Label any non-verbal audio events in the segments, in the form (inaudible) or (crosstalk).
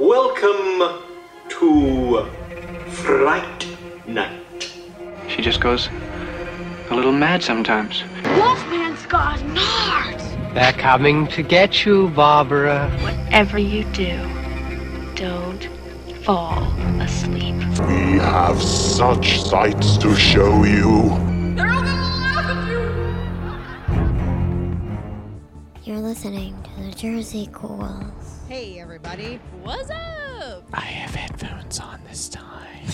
Welcome to Fright Night. She just goes a little mad sometimes. Wolfman's got nards. They're coming to get you, Barbara. Whatever you do, don't fall asleep. We have such sights to show you. They're all gonna laugh at you. You're listening to the Jersey Ghouls. Hey, everybody. What's up? I have headphones on this time.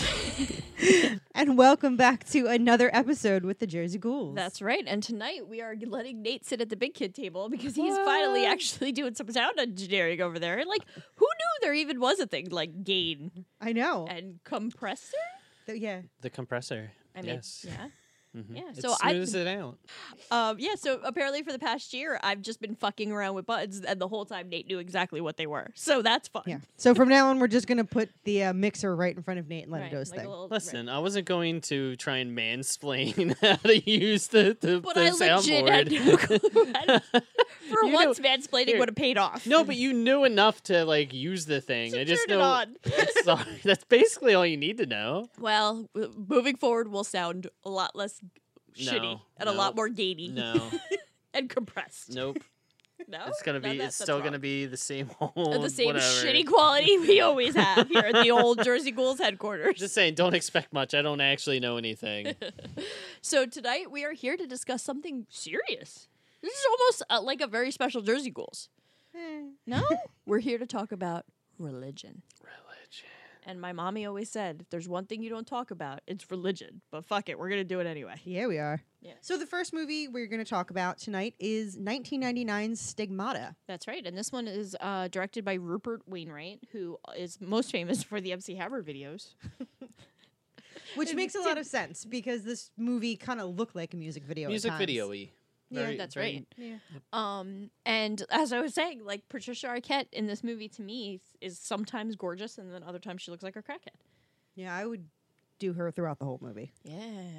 (laughs) and welcome back to another episode with the Jersey Ghouls. That's right. And tonight we are letting Nate sit at the big kid table because he's finally actually doing some sound engineering over there. Like, who knew there even was a thing like gain? I know. And compressor? The, yeah. The compressor. I mean, yes. yeah. Mm-hmm. Yeah, it so I- smooths it out. Um, yeah, so apparently for the past year, I've just been fucking around with buttons, and the whole time Nate knew exactly what they were. So that's fun. Yeah. So from now on, we're just going to put the uh, mixer right in front of Nate and let Right, it do his like thing. little- Listen, I wasn't going to try and mansplain (laughs) how to use the the, But the I legit had soundboard. no clue. And For You once, know- mansplaining here. would have paid off. no, but you knew enough to like use the thing. So I just turn it know. on. (laughs) Sorry, that's basically all you need to know. Well, w- moving forward, will sound a lot less shitty No, and a lot more gainy. No, (laughs) and compressed. nope. (laughs) No, It's gonna be. that- It's still gonna be the same (laughs) old. the same whatever. shitty quality we always have here at the old Jersey Ghouls headquarters. Just saying, don't expect much. I don't actually know anything. So tonight we are here to discuss something serious. This is almost uh, like a very special Jersey Ghouls. No, we're here to talk about religion. Religion. And my mommy always said, if there's one thing you don't talk about, it's religion. But fuck it, we're gonna do it anyway. Yeah, we are. Yeah. So the first movie we're going to talk about tonight is 1999's Stigmata. That's right. And this one is uh, directed by Rupert Wainwright, who is most famous for the MC Hammer videos. Which (laughs) makes a lot of sense because this movie kind of looked like a music video. at Music times. video y. Yeah, that's right. Yeah. Um, and as I was saying, like Patricia Arquette in this movie to me is sometimes gorgeous, and then other times she looks like a crackhead. Yeah, I would do her throughout the whole movie. Yeah,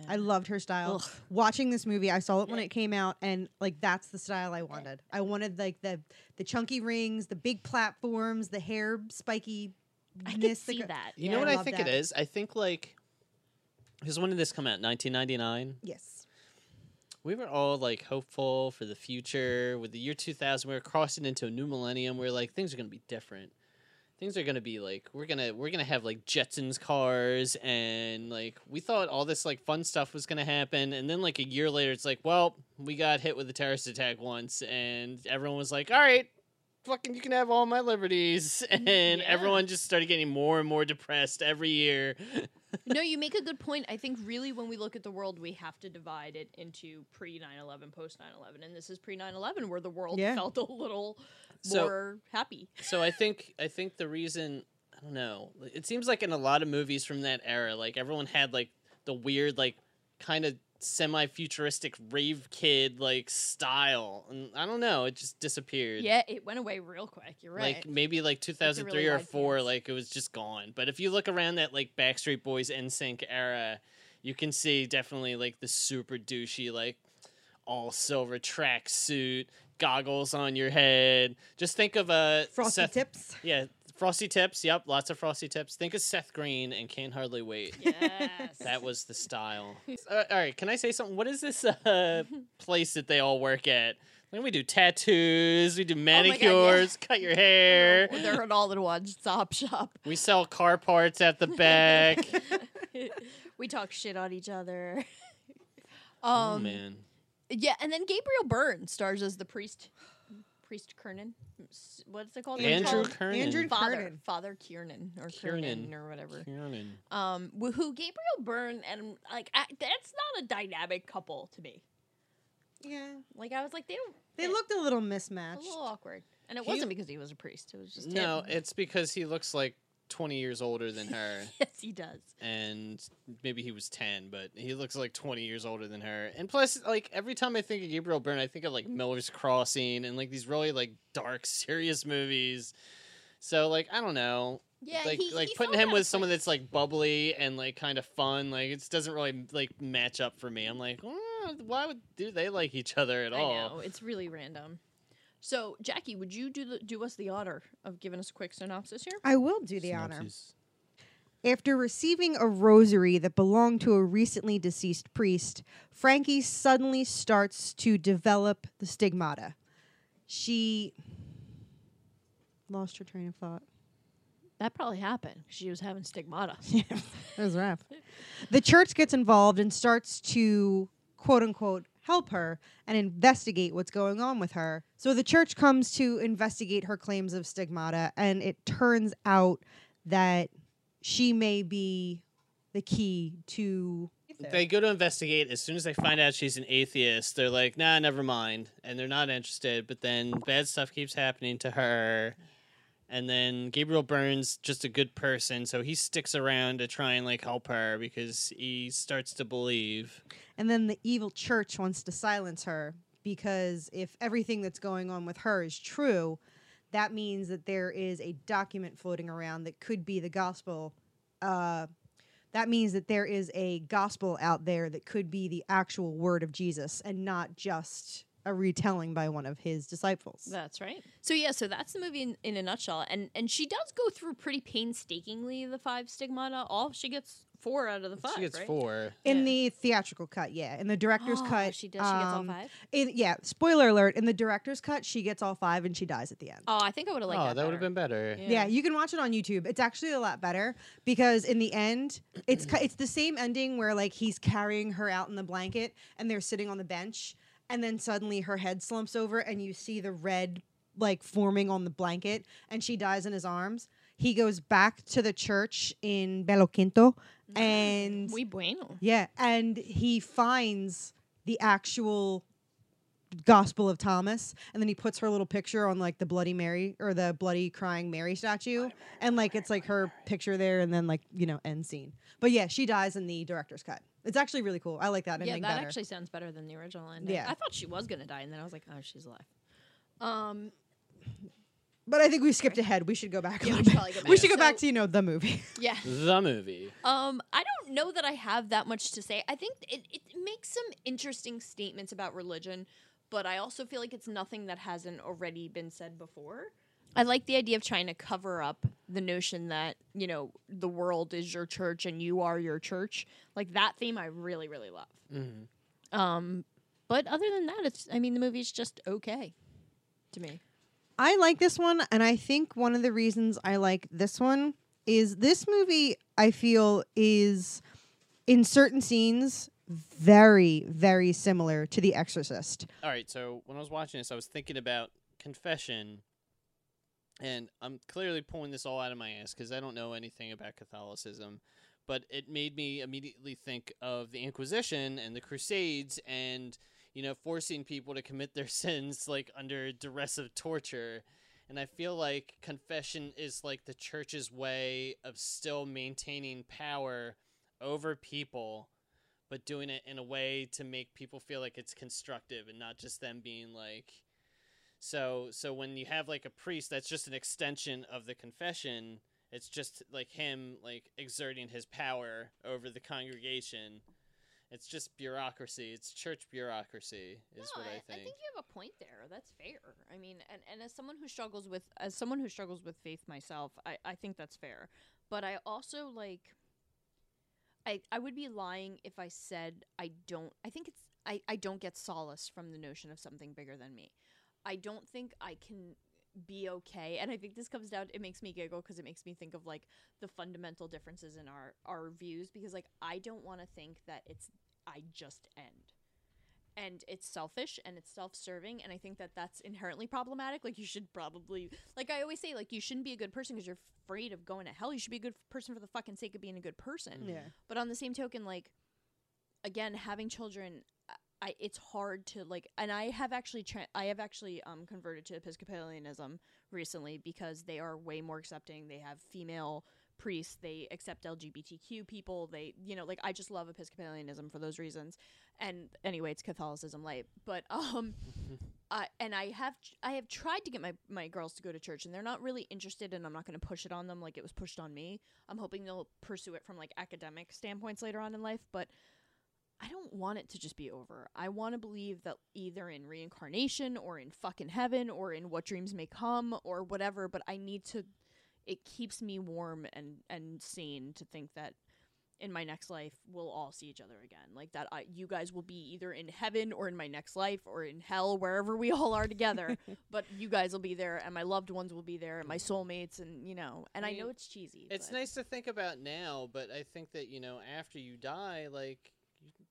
I loved her style. Ugh. Watching this movie, I saw it when it came out, and like that's the style I wanted. I wanted like the the chunky rings, the big platforms, the hair spiky. I can see that. You yeah. know what I love think that. it is? I think like because when did this come out? 1999. Yes. We were all like hopeful for the future. With the year 2000, we were crossing into a new millennium. We are like things are gonna be different. Things are gonna be like we're gonna we're gonna have like Jetsons cars and like we thought all this like fun stuff was gonna happen. And then like a year later, it's like well we got hit with a terrorist attack once, and everyone was like all right. Fucking, you can have all my liberties, (laughs) mm, and Yeah. everyone just started getting more and more depressed every year. (laughs) no, you make a good point. I think really when we look at the world, we have to divide it into pre 9 11, post 9 11. And this is pre 9 11 where the world Yeah. felt a little So- more happy. so I think I think the reason I don't know. It seems like in a lot of movies from that era, like everyone had like the weird, like kind of semi-futuristic rave kid like style, and I don't know. It just disappeared. Yeah, it went away real quick. You're right. Like maybe like 2003 really or four, pants. like it was just gone. But if you look around that like Backstreet Boys NSYNC era, you can see definitely like the super douchey, like all silver tracksuit, goggles on your head. Just think of a Frosty Seth, tips. Yeah, frosty tips. Yep, lots of frosty tips. Think of Seth Green and Can't Hardly Wait. yes. That was the style. (laughs) Uh, all right, can I say something? What is this uh, (laughs) place that they all work at? Like we do tattoos, we do Oh God, manicures, yeah. cut your hair. (laughs) They're an all in one stop shop. We sell car parts at the back. we talk shit on each other. oh um, man. Yeah, and then Gabriel Byrne stars as the priest, priest Kernan. What's it called? Andrew Called? Kernan. Andrew Father, Kernan. Father Kiernan or Kiernan. Kernan or whatever. Kiernan. Um, wh- who Gabriel Byrne and like I, that's not a dynamic couple to me. Yeah. Like I was like they don't. They looked a little mismatched, a little awkward, and it He- wasn't because he was a priest. It was just No, him. it's because he looks like 20 years older than her. (laughs) yes, he does. and maybe he was 10, but he looks like 20 years older than her. And plus, like, every time I think of Gabriel Byrne, I think of, like, Miller's Crossing and, like, these really, like, dark, (laughs) serious movies. So, like, I don't know. Yeah, like, he- like putting him with someone that's, like, bubbly and, like, kind of fun, like, it doesn't really, like, match up for me. I'm like, "Uh, why would do they like each other at I all? know it's really random. So, Jackie, would you do the, do us the honor of giving us a quick synopsis here? I will do the honor. Synopsis. After receiving a rosary that belonged to a recently deceased priest, Frankie suddenly starts to develop the stigmata. She lost her train of thought. That probably happened. She was having stigmata. (laughs) Yeah, That was rough. (laughs) The church gets involved and starts to quote unquote help her and investigate what's going on with her. So the church comes to investigate her claims of stigmata, and it turns out that she may be the key to. They go to investigate. As soon as they find out she's an atheist, they're like, nah, never mind. And they're not interested. But then bad stuff keeps happening to her. And then Gabriel Byrne's just a good person, so he sticks around to try and like help her because he starts to believe. And then the evil church wants to silence her because if everything that's going on with her is true, that means that there is a document floating around that could be the gospel. Uh, that means that there is a gospel out there that could be the actual word of Jesus and not just a retelling by one of his disciples. That's right. So yeah, so that's the movie in, in a nutshell, and and she does go through pretty painstakingly the five stigmata. All she gets four out of the five. she gets right? four. In the theatrical cut, yeah. In the director's Oh, cut, she does. She gets all um, five? In, yeah, spoiler alert. In the director's cut, she gets all five and she dies at the end. Oh, I think I would have liked oh, that. that would have better. been better. Yeah. you can watch it on YouTube. It's actually a lot better because in the end, it's ki- it's the same ending where like he's carrying her out in the blanket and they're sitting on the bench, and then suddenly her head slumps over and you see the red like forming on the blanket, and she dies in his arms. He goes back to the church in Belo Quinto, mm. and Muy bueno. yeah, and he finds the actual Gospel of Thomas, and then he puts her little picture on like the Bloody Mary or the Bloody Crying Mary statue, and like it's like her picture there, and then like you know end scene. But yeah, she dies in the director's cut. It's actually really cool. I like that Yeah, that better. actually sounds better than the original ending. Yeah. I thought she was gonna die, and then I was like, oh, she's alive. Um, but I think we skipped ahead. We should go back. a Yeah, we should bit. probably go We should go back to you know the movie. (laughs) yeah. The movie. Um, I don't know that I have that much to say. I think it, it makes some interesting statements about religion, but I also feel like it's nothing that hasn't already been said before. I like the idea of trying to cover up the notion that, you know, the world is your church and you are your church. Like that theme I really, really love. Mm-hmm. Um, but other than that, it's I mean the movie's just okay to me. I like this one, and I think one of the reasons I like this one is this movie. I feel is in certain scenes very, very similar to The Exorcist. All right, so when I was watching this, I was thinking about confession, and I'm clearly pulling this all out of my ass because I don't know anything about Catholicism, but it made me immediately think of the Inquisition and the Crusades, and you know, forcing people to commit their (laughs) sins like under duress of torture. And I feel like confession is like the church's way of still maintaining power over people but doing it in a way to make people feel like it's constructive and not just them being like so so when you have like a priest that's just an extension of the confession it's just like him like exerting his power over the congregation it's just bureaucracy it's church bureaucracy is No, what i I think think you have a point there. That's fair. I mean, and, and as someone who struggles with as someone who struggles with faith myself, I, I think that's fair. But I also like I I would be lying if I said I don't I think it's I, I don't get solace from the notion of something bigger than me. I don't think I can be okay and i think this comes down it makes me giggle because it makes me think of like the fundamental differences in our our views because like i don't want to think that it's i just end and it's selfish and it's self-serving and i think that that's inherently problematic. Like you should probably like i always say like you shouldn't be a good person because you're afraid of going to hell. You should be a good person for the fucking sake of being a good person. Yeah. but on the same token like again having children I, it's hard to like and i have actually tra- i have actually um converted to episcopalianism recently because they are way more accepting. They have female priests they accept lgbtq people they you know like i just love episcopalianism for those reasons and anyway it's catholicism light but (laughs) um uh, and i have i have tried to get my my girls to go to church and they're not really interested and i'm not going to push it on them like it was pushed on me i'm hoping they'll pursue it from like academic standpoints later on in life but I don't want it to just be over. I want to believe that either in reincarnation or in fucking heaven or in what dreams may come or whatever, but I need to it keeps me warm and and sane to think that in my next life we'll all see each other again. Like that I you guys will be either in heaven or in my next life or in hell wherever we (laughs) all are together, (laughs) but you guys will be there and my loved ones will be there and my mm-hmm. soulmates and you know, and I, mean, know it's cheesy. It's but- nice to think about now, but I think that you know after you die, like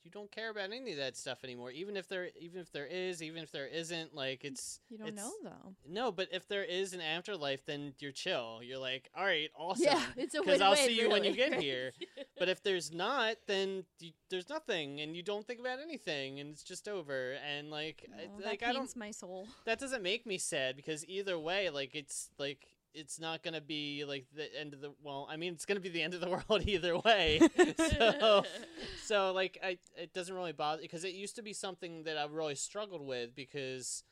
you, don't care about any of that stuff anymore. Even if there, even if there is, even if there isn't, like it's You don't it's- know though. No, but if there is an afterlife, then you're chill. You're like, all right, awesome. Yeah, it's a because I'll see you when you get here. (laughs) but if there's not, then you, there's nothing, and you don't think about anything, and it's just over. And like, I- like I don't my soul. that doesn't make me sad because either way, like it's like it's not gonna be like the end of the well, I mean it's gonna be the end of the (laughs) world either way. so (laughs) so like I it doesn't really bother because it used to be something that I really struggled with because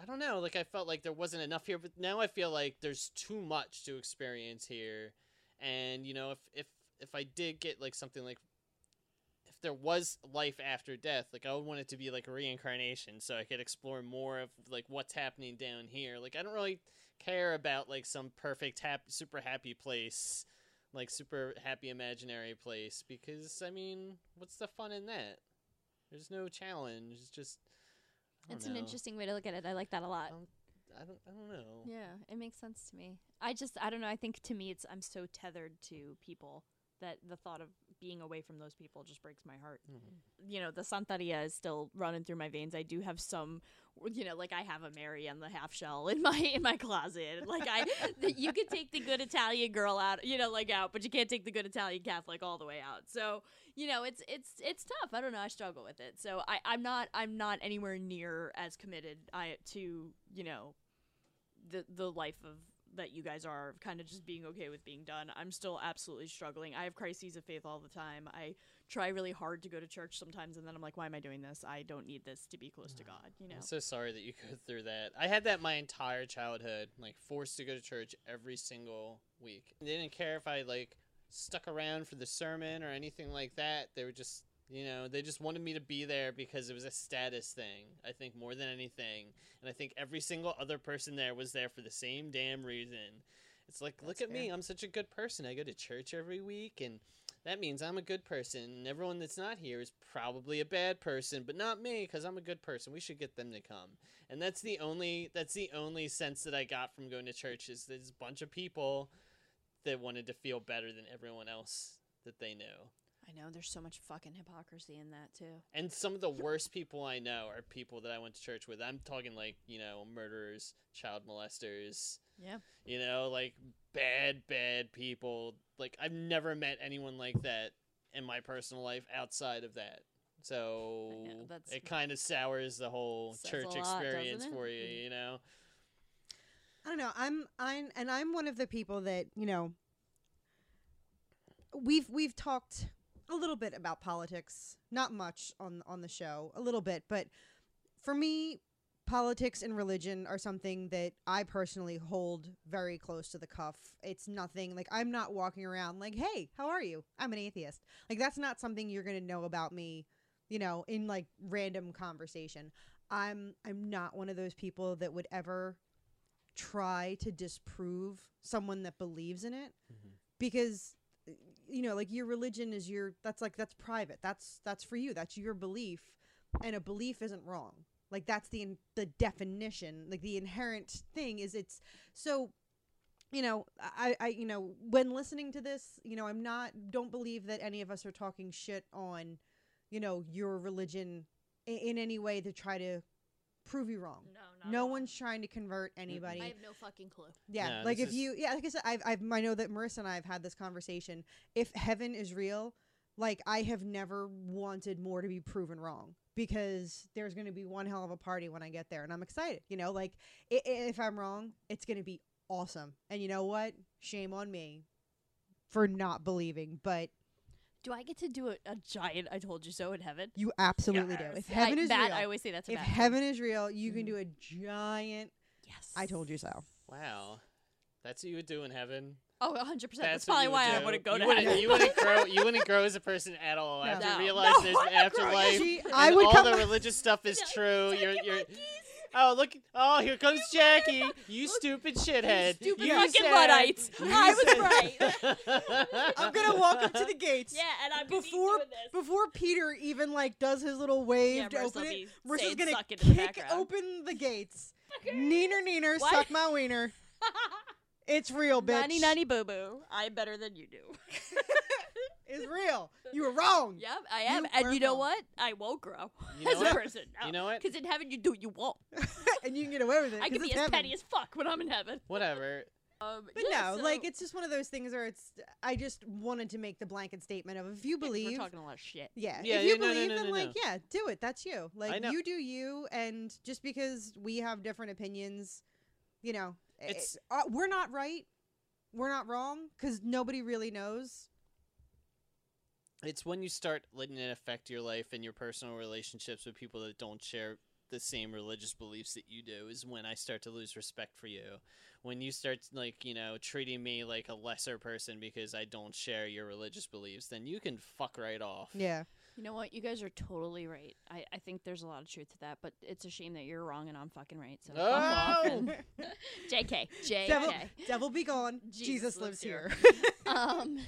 I don't know, like I felt like there wasn't enough here, but now I feel like there's too much to experience here. And you know, if if if I did get like something like if there was life after death, like I would want it to be like reincarnation, so I could explore more of like what's happening down here. Like I don't really care about like some perfect, happy, super happy place, like super happy imaginary place, because I mean, what's the fun in that? There's no challenge. It's just. I don't It's an interesting way to look at it. I like that a lot. Um, I don't. I don't know. Yeah, it makes sense to me. I just I don't know. I think to me it's I'm so tethered to people that the thought of being away from those people just breaks my heart. Mm-hmm. You know, the Santeria is still running through my veins. I do have some, you know, like I have a Mary and the half shell in my in my closet. Like I, you could take the good Italian girl out, you know, like out, but you can't take the good Italian Catholic all the way out. So you know, it's it's it's tough. I don't know. I struggle with it. So I I'm not I'm not anywhere near as committed I to you know the the life of that you guys are kind of just being okay with being done. I'm still absolutely struggling. I have crises of faith all the time. I try really hard to go to church sometimes and then I'm like, why am I doing this? I don't need this to be close to mm. God, you know. I'm so sorry that you (laughs) go through that. I had that my entire childhood, like forced to go to church every single week. They didn't care if I like stuck around for the sermon or anything like that. They were just, you know, they just wanted me to be there because it was a status thing. I think more than anything, and I think every single other person there was there for the same damn reason. It's like, look at me, I'm such a good person. I go to church every week and that means I'm a good person. And everyone that's not here is probably a bad person, but not me because I'm a good person. We should get them to come. And that's the only that's the only sense that I got from going to church is there's a bunch of people that wanted to feel better than everyone else that they knew. I know there's so much fucking hypocrisy in that too. And some of the worst people I know are people that I went to church with. I'm talking like, you know, murderers, child molesters, Yeah. you know, like bad, bad people. Like I've never met anyone like that in my personal life outside of that. So that's- it kind of sours the whole church lot, experience for you, you know. I don't know. I'm I'm and I'm one of the people that, you know, we've we've talked a little bit about politics, not much on on the show, a little bit, but for me politics and religion are something that I personally hold very close to the cuff. It's nothing like I'm not walking around like, "Hey, how are you? I'm an atheist." Like that's not something you're going to know about me, you know, in like random conversation. I'm I'm not one of those people that would ever try to disprove someone that believes in it mm-hmm. because you know, like your religion is your that's like that's private. That's that's for you. That's your belief, and a belief isn't wrong. Like that's the in- the definition. Like the inherent thing is it's so. You know, I, I, you know, when listening to this, you know, I'm not, don't believe that any of us are talking shit on, you know, your religion in, in any way to try to prove you wrong. No, not no one's trying to convert anybody. I have no fucking clue. Yeah, No, like this if is- you, yeah, like I said, I've, I've, I know that Marissa and I have had this conversation. If heaven is real, like I have never wanted more to be proven wrong because there's going to be one hell of a party when I get there, and I'm excited. You know, like i- i- if I'm wrong, it's going to be awesome. And you know what? Shame on me for not believing, but Do I get to do a, a giant "I told you so" in heaven? you absolutely do. If heaven I, is that, real, I always say that's if bad. heaven is real, you can mm-hmm. do a giant. Yes. I told you so. Wow, that's what you would do in heaven. Oh, 100. percent That's That's probably you would why I do. wouldn't go you to wouldn't, heaven. You wouldn't grow. (laughs) You wouldn't grow as a person at all No. after No. realize No, there's an afterlife. See, and I would all come- the (laughs) religious stuff is true. You're, you're. (laughs) Oh look! Oh, here comes Jackie. You stupid shithead. Stupid You fucking said- Luddites. I was right. (laughs) I'm gonna walk up to the gates. Yeah, and I'm before doing this. before Peter even like does his little wave Yeah, to Marissa open it, be Marissa's saying gonna suck it in the kick open the gates. Neener, neener, What? suck my wiener. (laughs) It's real, bitch. Nanny, nanny, boo boo. I'm better than you do. It's real. You were wrong. (laughs) Yep, I am. You and were you know wrong. what? I won't grow You (laughs) know as a what? person. No. You know what? Because in heaven, you do what you want. (laughs) and you can get away with it. I 'cause can be it's as heaven. petty as fuck when I'm in heaven. Whatever. Um, But yeah, no, like it's just one of those things where it's. I just wanted to make the blanket statement of if you believe, we're talking a lot of shit. yeah, Yeah, if you yeah, no, no, believe, no, then no, like no. yeah, do it. That's you. Like know. you do you, and just because we have different opinions, you know, It's- it's uh, we're not right, we're not wrong, because nobody really knows. It's when you start letting it affect your life and your personal relationships with people that don't share the same religious beliefs that you do is when I start to lose respect for you. When you start like, you know, treating me like a lesser person because I don't share your religious beliefs, then you can fuck right off. Yeah. You know what? You guys are totally right. I, I think there's a lot of truth to that, but it's a shame that you're wrong and I'm fucking right. So fuck off. Oh! And (laughs) JK. JK. Devil, devil be gone. Jesus, Jesus lives lives here. (laughs) um.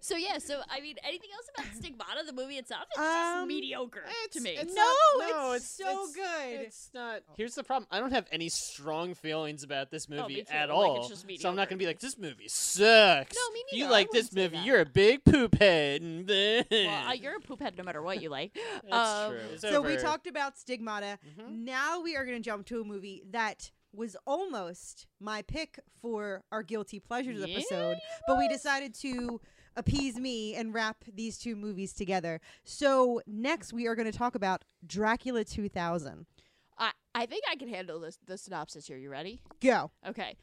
So yeah. So I mean, anything else about (laughs) Stigmata, the movie itself? It's Um, just mediocre to me. it's no, not- no, it's, it's- so it's- good. It's not. Here's the problem. I don't have any strong feelings about this movie Oh, me too. at Like, all. it's just so I'm not mediocre. gonna be like, this movie sucks. No, me If you neither. I like this wouldn't say movie, that. you're a big poop head. well, uh, you're a poop head no matter what you like. (laughs) That's Um, true. It's so we over. talked about stigmata. Mhm. Now we are going to jump to a movie that was almost my pick for our guilty pleasures Yeah, episode, but we decided to appease me and wrap these two movies together. So next we are going to talk about Dracula 2000. I I think I can handle this the synopsis here. You ready? Go. Okay.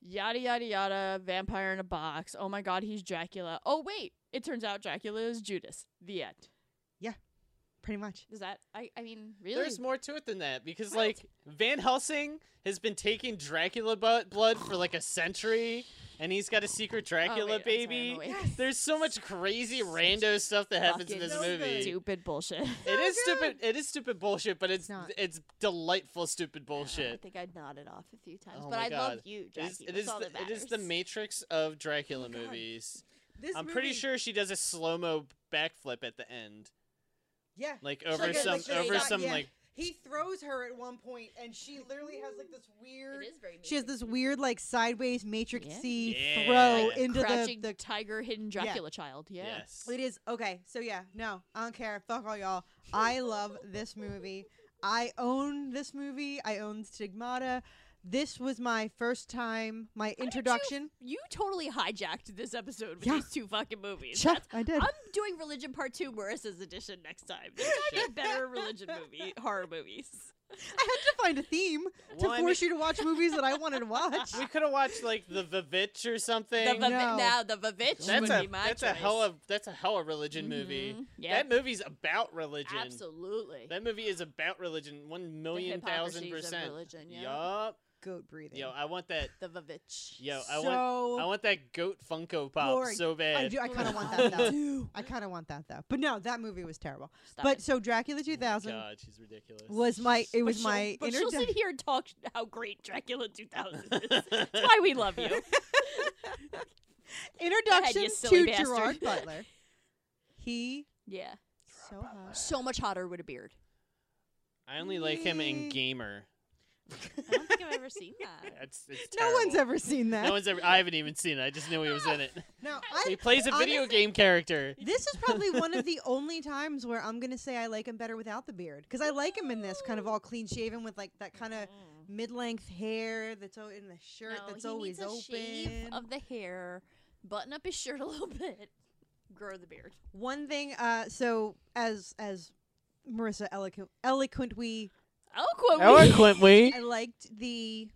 Yada yada yada. Vampire in a box. Oh my God, he's Dracula. Oh wait, it turns out Dracula is Judas. The end. Pretty much. Is that? I I mean, really? There's more to it than that because, What? like, Van Helsing has been taking Dracula bu- blood for like a century, and he's got a secret oh, Dracula Oh, wait, I'm sorry, I'm baby. (laughs) There's so much crazy rando stuff that happens in this so movie. Stupid bullshit. (laughs) It is (laughs) stupid. It is stupid bullshit, but it's not. it's delightful stupid bullshit. I think I nodded off a few times, Oh but my I love you, It Jackie. is, it That's is all the, that it is the. Matrix of Dracula oh God. movies. This I'm pretty sure she does a slow mo backflip at the end, Yeah. like over Like a- some like over shot- some yeah. like He throws her at one point, and she literally has like this weird. It is very. She has this weird, like sideways matrixy Yeah. throw Like into the, crouching the tiger, hidden Dracula child. Yeah. yes. It is okay. So yeah, no, I don't care. Fuck all y'all. I love this movie. I own this movie. I own Stigmata. This was my first time, my did you- introduction. You totally hijacked this episode with Yeah. these two fucking movies. Yeah, That's- I did. I'm doing Religion Part Two, Marissa's edition next time. There's gotta be (laughs) better religion movie horror movies. (laughs) I had to find a theme to Well, I force mean- you to watch movies that I wanted to watch. (laughs) We could have watched like the Vivitch or something. The Vavi- No. now the Vavitch that's would a be my that's choice. a hell of that's a hell of religion movie. Mhm. Yeah. That movie's about religion. Absolutely. That movie is about religion. One million thousand hypocrisies of percent. religion, yeah. Yup. Goat breathing. Yo, I want that. the Vavitch. Yo, I so want I want that goat Funko Pop Lord, so bad. I do. I kind of want that (laughs) though. I kind of want that though. But no, that movie was terrible. Stop but it. so Dracula 2000 God, she's ridiculous. was my. It But was she'll- my. But she'll introdu- sit (laughs) here and talk sh- how great Dracula 2000 is. (laughs) That's why we love you. Introduction you silly to bastard. Gerard Butler. He Yeah. so hot. So much hotter with a beard. I only like him in Gamer. I don't think I've ever seen that. (laughs) It's, it's No one's ever seen that. No one's ever. I haven't even seen it. I just knew he was in it. (laughs) No, (laughs) I, He plays a video honestly, game character. This is probably one of the only times where I'm gonna say I like him better without the beard because I like him in this kind of all clean shaven with like that kind of mid-length hair that's o- in the shirt No, that's he always needs a open. shave of the hair, button up his shirt a little bit, grow the beard. One thing, uh, so as as Marissa eloquent eloquently Eloquently. Eloquently. I liked the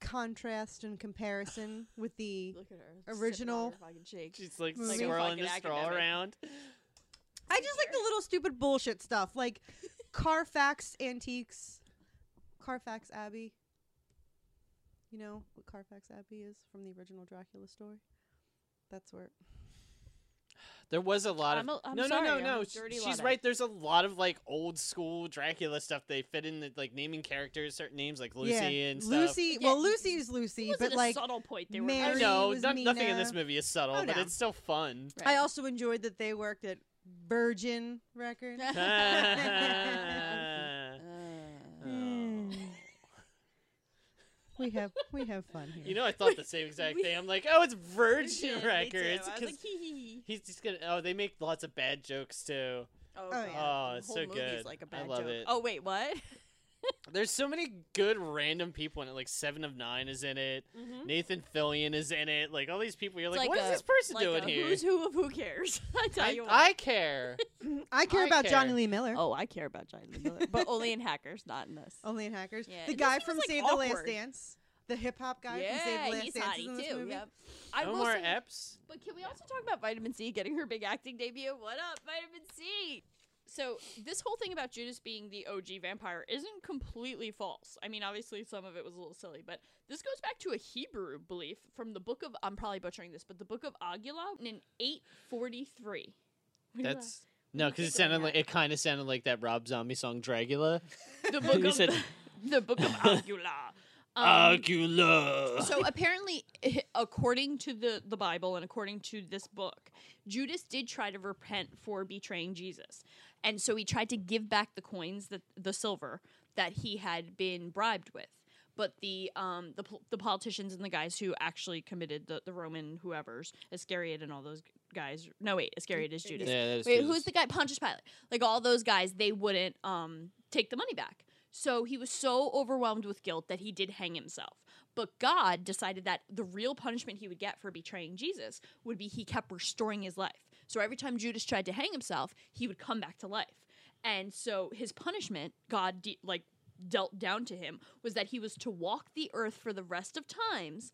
contrast and comparison with the Look at her original. fucking shake. She's like Movie. swirling the fucking straw academic. around. I just like the little stupid bullshit stuff, like (laughs) Carfax Antiques, Carfax Abbey. You know what Carfax Abbey is from the original Dracula story? That's where. There was a lot of I'm a- I'm no, sorry, no, I'm no, no. She's right. There's a lot of like old school Dracula stuff. They fit in the, like naming characters, certain names like Lucy yeah. and stuff. Lucy. Yeah, well, Lucy is Lucy, It but like a subtle point they were Mary I know was no- nothing in this movie is oh, subtle, Oh, but it's still fun. I also enjoyed that they worked at Virgin Records. (laughs) (laughs) (laughs) Oh. we have we have fun here. You know, I thought the same exact thing. I'm like, oh, it's Virgin Yeah. Records. I was 'cause like, hee hee hee. He's just gonna. Oh, they make lots of bad jokes too. Oh, Oh, yeah. Oh, The it's whole so movie's good. Like a I bad I love joke. it. Oh wait, what? (laughs) There's so many good random people in it. Like Seven of Nine is in it. Mhm. Nathan Fillion is in it. Like all these people. You're It's like, what is a- this person like doing a here? Who's who of who cares? (laughs) I tell I, you what. I care. (laughs) I care I about Jonny. Lee Miller. oh, I care about Jonny Lee Miller, but only in Hackers, not in this. Only in Hackers. Yeah, The and guy from was, like, Save the Last. Dance. The hip hop guy yeah, from Save the Last he's Dance hottie in this too. movie. Yep. I will Omar say- Epps. But can we also talk about Vitamin C getting her big acting debut? What up, Vitamin C? So this whole thing about Judas being the OG vampire isn't completely false. I mean, obviously some of it was a little silly, but this goes back to a Hebrew belief from the book of I'm probably butchering this, but the book of Aguilah in 843. That's no, because it sounded like it kind of sounded like that Rob Zombie song Dragula. the book (laughs) You of said- (laughs) the book of Aguilah. Um, Agula. so apparently according to the the bible and according to this book judas did try to repent for betraying jesus. And so he tried to give back the coins that the silver that he had been bribed with. But the um the, the politicians and the guys who actually committed the, the roman whoever's iscariot and all those guys no wait iscariot is judas. Yeah, that is wait Judas. who's the guy? Pontius pilate. Like all those guys they wouldn't um take the money back so he was so overwhelmed with guilt that he did hang himself. But God decided that the real punishment he would get for betraying Jesus would be he kept restoring his life. So every time Judas tried to hang himself, he would come back to life. And so his punishment, God de- like dealt down to him, was that he was to walk the earth for the rest of times,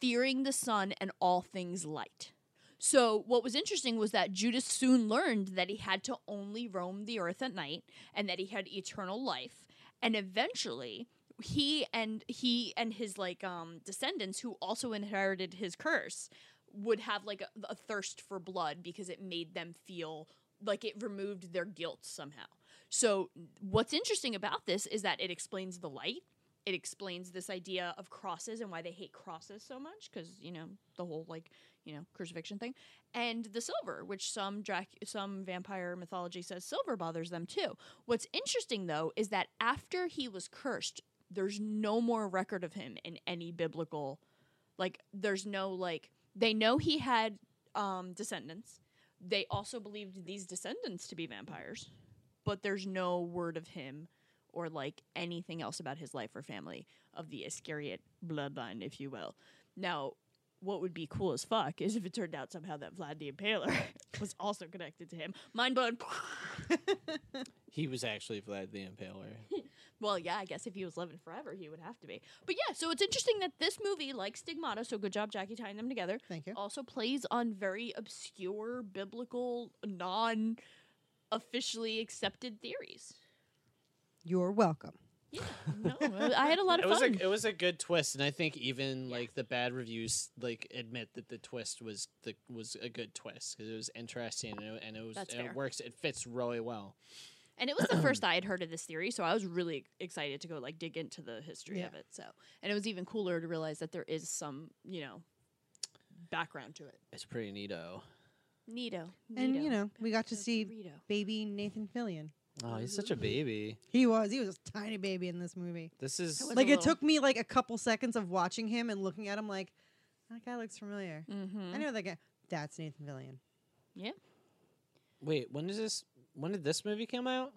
fearing the sun and all things light. So, what was interesting was that Judas soon learned that he had to only roam the earth at night and that he had eternal life. And eventually, he and he and his like um descendants who also inherited his curse would have like a, a thirst for blood because it made them feel like it removed their guilt somehow. So, what's interesting about this is that it explains the light. It explains this idea of crosses and why they hate crosses so much because you know the whole like you know crucifixion thing, and the silver, which some Drac- some vampire mythology says silver bothers them too. What's interesting though is that after he was cursed, there's no more record of him in any biblical, like there's no like they know he had um, descendants. They also believed these descendants to be vampires, but there's no word of him or like anything else about his life or family of the Iscariot bloodline, if you will. Now, what would be cool as fuck is if it turned out somehow that Vlad the Impaler (laughs) was also connected to him. Mind blown. (laughs) He was actually Vlad the Impaler. (laughs) well, yeah, I guess if he was living forever, he would have to be. But yeah, so it's interesting that this movie, like Stigmata, so good job, Jackie, tying them together. Thank you. Also plays on very obscure, biblical, non officially accepted theories. You're welcome. Yeah, No, I had a lot of (laughs) it was fun. a it was a good twist, and I think even like the bad reviews like admit that the twist was the was a good twist because it was interesting and it, and it was and it works. It fits really well. And it was the first (clears throat) I had heard of this theory, so I was really excited to go like dig into the history Yeah. of it. So, and it was even cooler to realize that there is some, you know, background to it. It's pretty neato. Neato. And you know, we got to see burrito. baby Nathan Fillion. Oh, he's such a baby. He was. He was a tiny baby in this movie. This is was Like it little- took me like a couple seconds of watching him and looking at him like that guy looks familiar. Mhm. I know that guy. That's Nathan Fillion. Yeah. Wait, when is this? When did this movie come out?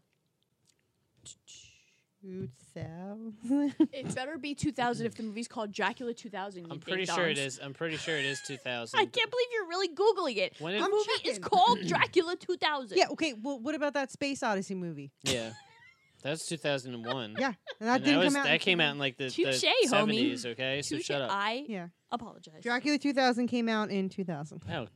Two thousand. It better be 2000 if the movie's called Dracula 2000. I'm pretty ding sure it dongs. I'm pretty sure it is 2000. I can't believe you're really googling it. When the did- I'm movie is called (clears throat) Dracula 2000. yeah. Okay. Well, what about that Space Odyssey movie? Yeah, (laughs) that's 2001. Yeah, and that And didn't that was come out. that came out in like the, the Touche, homie. 70s. Okay, so shut up. I Yeah. apologize. Dracula 2000 came out in 2000. Oh,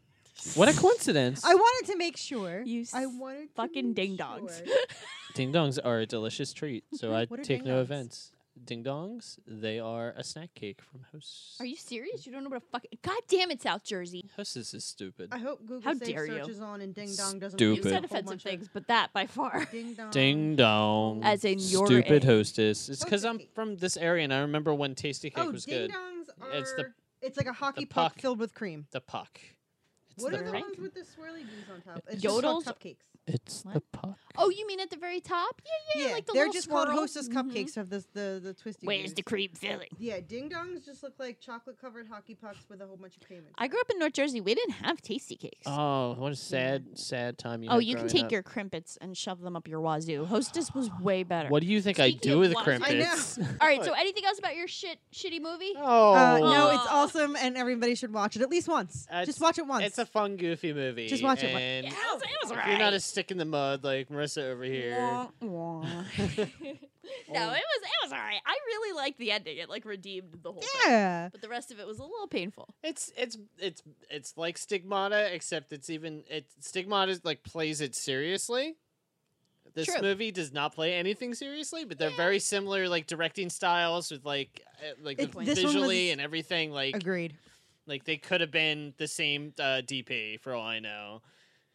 what a coincidence! I wanted to make sure. You I s- wanted to fucking make ding dongs. sure. (laughs) Ding dongs are a delicious treat, so I What are take ding no dongs? offense. Ding dongs, they are a snack cake from Hostess. Are you serious? You don't know what a fuck? God damn it, South Jersey. Hostess is stupid. I hope Google How safe dare you. searches on and Ding Dong doesn't. Stupid. You release said offensive things, but that by far. (laughs) Ding Dong. Ding dong. As in your stupid A. hostess. It's because I'm cake. from this area, and I remember when TastyKake Oh, was Ding good. Dongs are. It's the- it's like a hockey the puck puck. filled with cream. The puck. It's what the are the puck. ones with the swirly bees on top? It's Yodels? cupcakes. It's the puck. Oh, you mean at the very top? Yeah, yeah, Yeah, like the they're little just called swirl. Hostess Mhm. cupcakes of this the the twisty. Where's beans. the cream filling? Yeah, Ding Dongs just look like chocolate covered hockey pucks with a whole bunch of cream. in I grew up in North Jersey. We didn't have TastyKakes. Oh, what a sad, sad time you oh, you can take up. your Krimpets and shove them up your wazoo. Hostess was way better. What do you think I Speaking do with the wazoo- I know. Krimpets? (laughs) All right, so anything else about your shit shitty movie? Oh, Uh, no, it's awesome, and everybody should watch it at least once. It's- Just watch it once. It's a fun, goofy movie. Just watch it and Yeah, it was, it was if. You're not a stick in the mud like Marissa over here. Wah, wah. (laughs) no, it was it was alright. I really liked the ending. It like redeemed the whole thing. yeah. But the rest of it was a little painful. It's it's it's it's like Stigmata, except it's even it Stigmata like plays it seriously. This True. movie does not play anything seriously, but they're very similar, like directing styles with like uh, like It- the this one was- visually and everything. Like Agreed. Like they could have been the same uh, DP for all I know.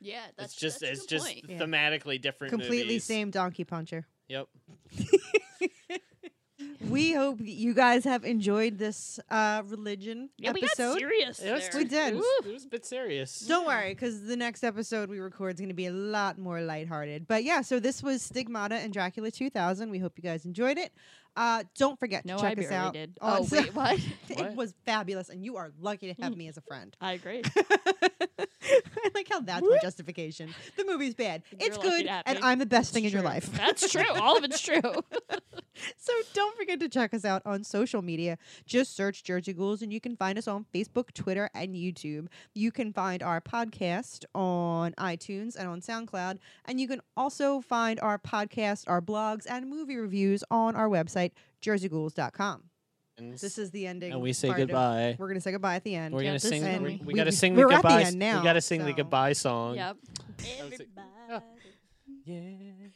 Yeah, that's it's just that's a it's good just point. Yeah. thematically different. Completely movies. same donkey puncher. Yep. (laughs) We hope you guys have enjoyed this uh, religion Yeah, we got episode. serious. It was, there. We did. It was, it was a bit serious. Don't worry, because the next episode we record is going to be a lot more lighthearted. But yeah, so this was Stigmata and Dracula 2000. We hope you guys enjoyed it. Uh, don't forget No, to check I us barely out. did. on Oh, wait, what? (laughs) it What? was fabulous, and you are lucky to have (laughs) me as a friend. I agree. (laughs) (laughs) I like how that's my justification. The movie's bad. You're it's good, and. I'm the best thing It's in your life. That's true. (laughs) All of it's true. (laughs) So don't forget to check us out on social media. Just search Jersey Ghouls and you can find us on Facebook, Twitter, and YouTube. You can find our podcast on iTunes and on SoundCloud. And you can also find our podcast, our blogs, and movie reviews on our website, jerseyghouls.com. This is the ending. and we say part of- goodbye. we're going to say goodbye at the end. We're Yeah, gonna this sing. is We, me. we We- gotta we- (laughs) sing we're the at the goodbye. end now, we gotta sing the so- goodbye song. yep. Everybody. Yeah,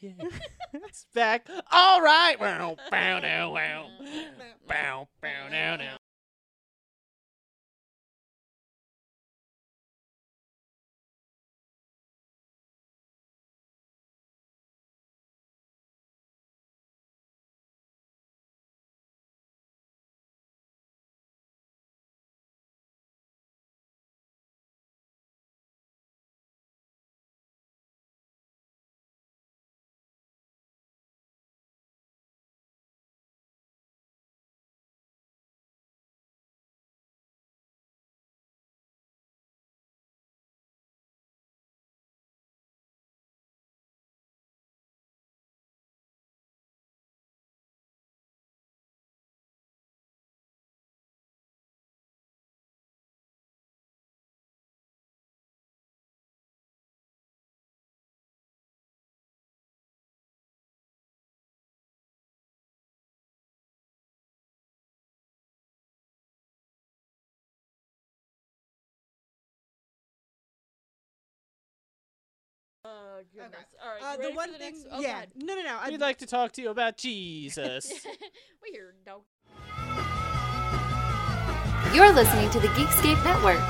yeah. it's back. All right. Wow, bow, now, wow. Bow, bow, now, now. Oh goodness. All right. Uh, you the one for the thing, next? Oh, yeah, God. no, no, no. I, We'd like to talk to you about Jesus. (laughs) Weird. No. You're listening to the Geekscape Network.